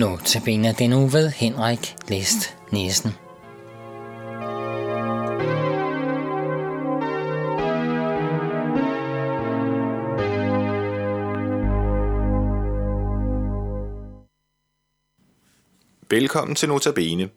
Nu tabiner den nu ved Henrik List Nielsen. Velkommen til Notabene.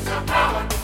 It's a power.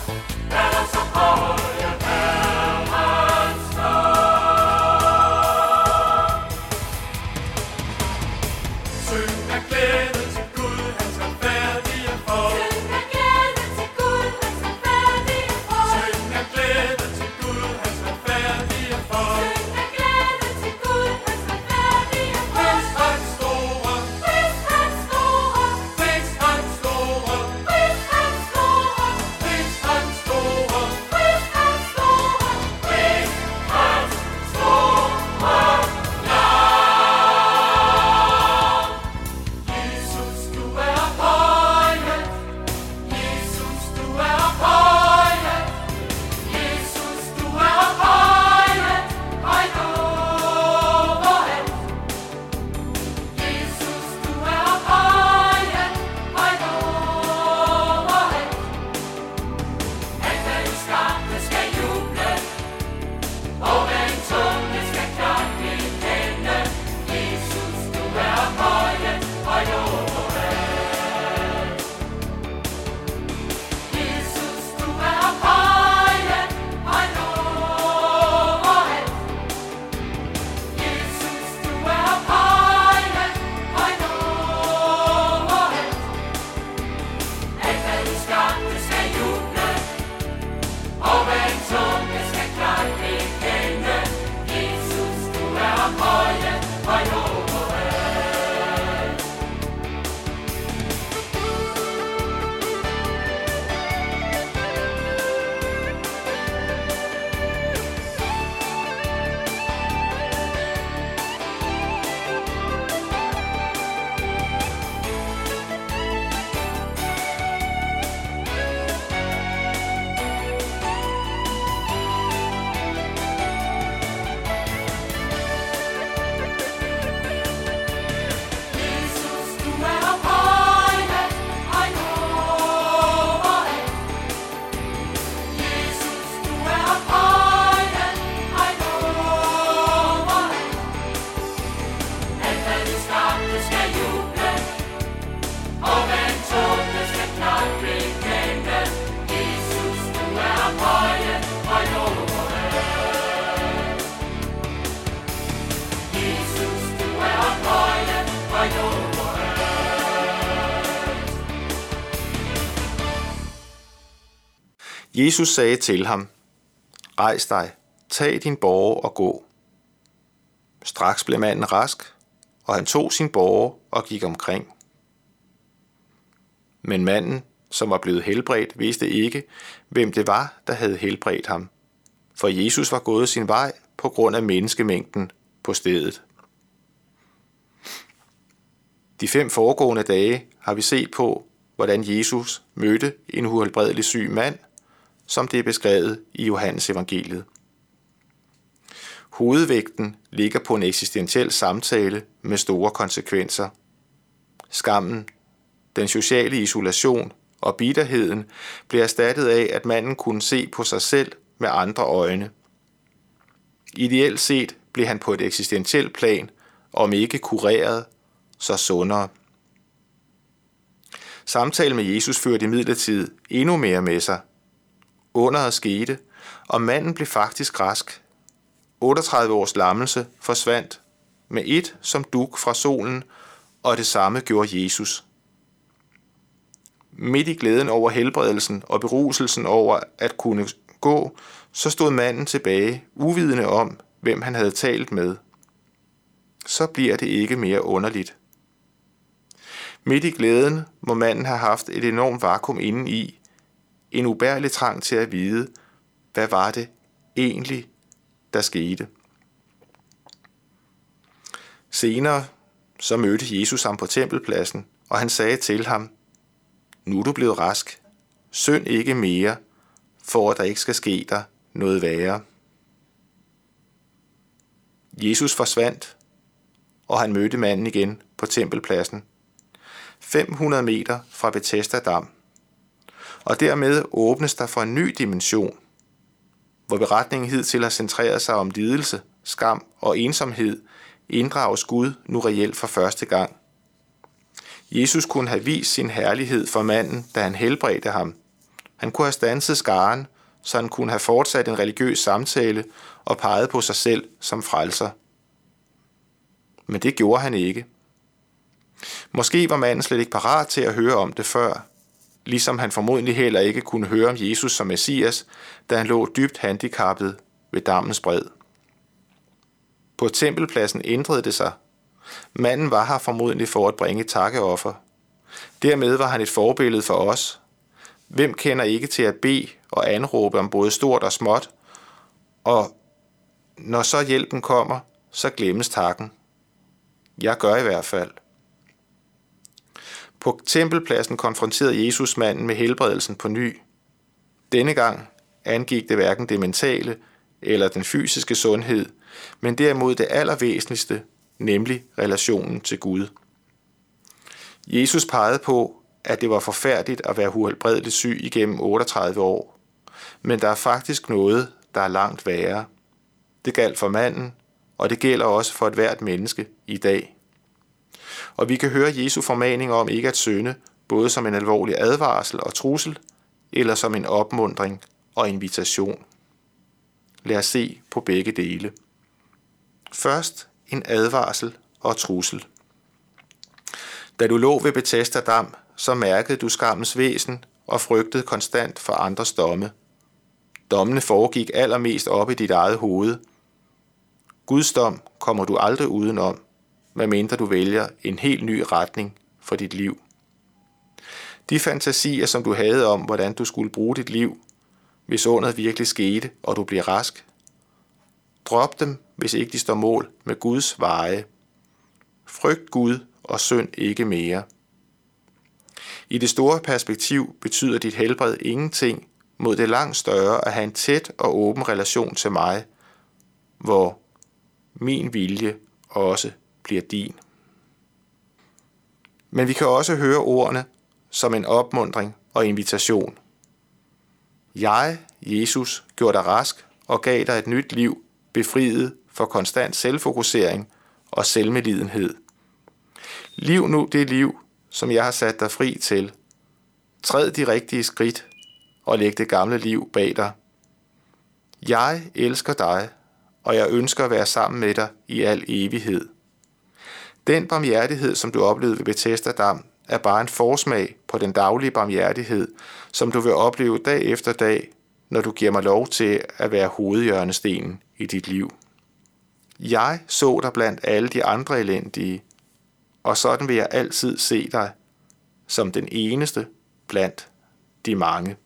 Jesus sagde til ham, Rejs dig, tag din borger og gå. Straks blev manden rask, og han tog sin borger og gik omkring. Men manden, som var blevet helbredt, vidste ikke, hvem det var, der havde helbredt ham. For Jesus var gået sin vej på grund af menneskemængden på stedet. De fem foregående dage har vi set på, hvordan Jesus mødte en uhelbredelig syg mand, som det er beskrevet i Johannes evangeliet. Hovedvægten ligger på en eksistentiel samtale med store konsekvenser. Skammen, den sociale isolation og bitterheden blev erstattet af, at manden kunne se på sig selv med andre øjne. Ideelt set blev han på et eksistentielt plan, om ikke kureret, så sundere. Samtalen med Jesus førte imidlertid endnu mere med sig. Underet skete, og manden blev faktisk rask. 38 års lammelse forsvandt med et som duk fra solen, og det samme gjorde Jesus. Midt i glæden over helbredelsen og beruselsen over at kunne gå, så stod manden tilbage, uvidende om, hvem han havde talt med. Så bliver det ikke mere underligt. Midt i glæden må manden have haft et enormt vakuum indeni, en ubærlig trang til at vide, hvad var det egentlig, der skete. Senere så mødte Jesus ham på tempelpladsen, og han sagde til ham, Nu er du blevet rask. Synd ikke mere, for at der ikke skal ske dig noget værre. Jesus forsvandt, og han mødte manden igen på tempelpladsen, 500 meter fra Bethesda Dam. Og dermed åbnes der for en ny dimension, hvor beretningen hidtil har centreret sig om lidelse, skam og ensomhed, inddrages Gud nu reelt for første gang. Jesus kunne have vist sin herlighed for manden, da han helbredte ham. Han kunne have stanset skaren, så han kunne have fortsat en religiøs samtale og peget på sig selv som frelser. Men det gjorde han ikke. Måske var manden slet ikke parat til at høre om det før, ligesom han formodentlig heller ikke kunne høre om Jesus som Messias, da han lå dybt handicappet ved dammens bred. På tempelpladsen ændrede det sig. Manden var her formodentlig for at bringe takkeoffer. Dermed var han et forbillede for os. Hvem kender ikke til at bede og anråbe om både stort og småt? Og når så hjælpen kommer, så glemmes takken. Jeg gør i hvert fald. På tempelpladsen konfronterede Jesus manden med helbredelsen på ny. Denne gang angik det hverken det mentale eller den fysiske sundhed, men derimod det allervæsentligste, nemlig relationen til Gud. Jesus pegede på, at det var forfærdeligt at være uhelbredeligt syg igennem 38 år. Men der er faktisk noget, der er langt værre. Det galt for manden, og det gælder også for et hvert menneske i dag. Og vi kan høre Jesu formaning om ikke at synde, både som en alvorlig advarsel og trussel, eller som en opmundring og invitation. Lad os se på begge dele. Først en advarsel og trussel. Da du lå ved Bethesda Dam, så mærkede du skammens væsen og frygtede konstant for andres domme. Dommene foregik allermest op i dit eget hoved. Guds dom kommer du aldrig udenom medmindre du vælger en helt ny retning for dit liv. De fantasier, som du havde om, hvordan du skulle bruge dit liv, hvis underet virkelig skete, og du bliver rask, drop dem, hvis ikke de står mål med Guds veje. Frygt Gud og synd ikke mere. I det store perspektiv betyder dit helbred ingenting mod det langt større at have en tæt og åben relation til mig, hvor min vilje også bliver din. Men vi kan også høre ordene som en opmundring og invitation. Jeg, Jesus, gjorde dig rask og gav dig et nyt liv, befriet for konstant selvfokusering og selvmedlidenhed. Liv nu det liv, som jeg har sat dig fri til. Træd de rigtige skridt og læg det gamle liv bag dig. Jeg elsker dig, og jeg ønsker at være sammen med dig i al evighed. Den barmhjertighed, som du oplevede ved Bethesda Dam, er bare en forsmag på den daglige barmhjertighed, som du vil opleve dag efter dag, når du giver mig lov til at være hovedhjørnestenen i dit liv. Jeg så dig blandt alle de andre elendige, og sådan vil jeg altid se dig som den eneste blandt de mange.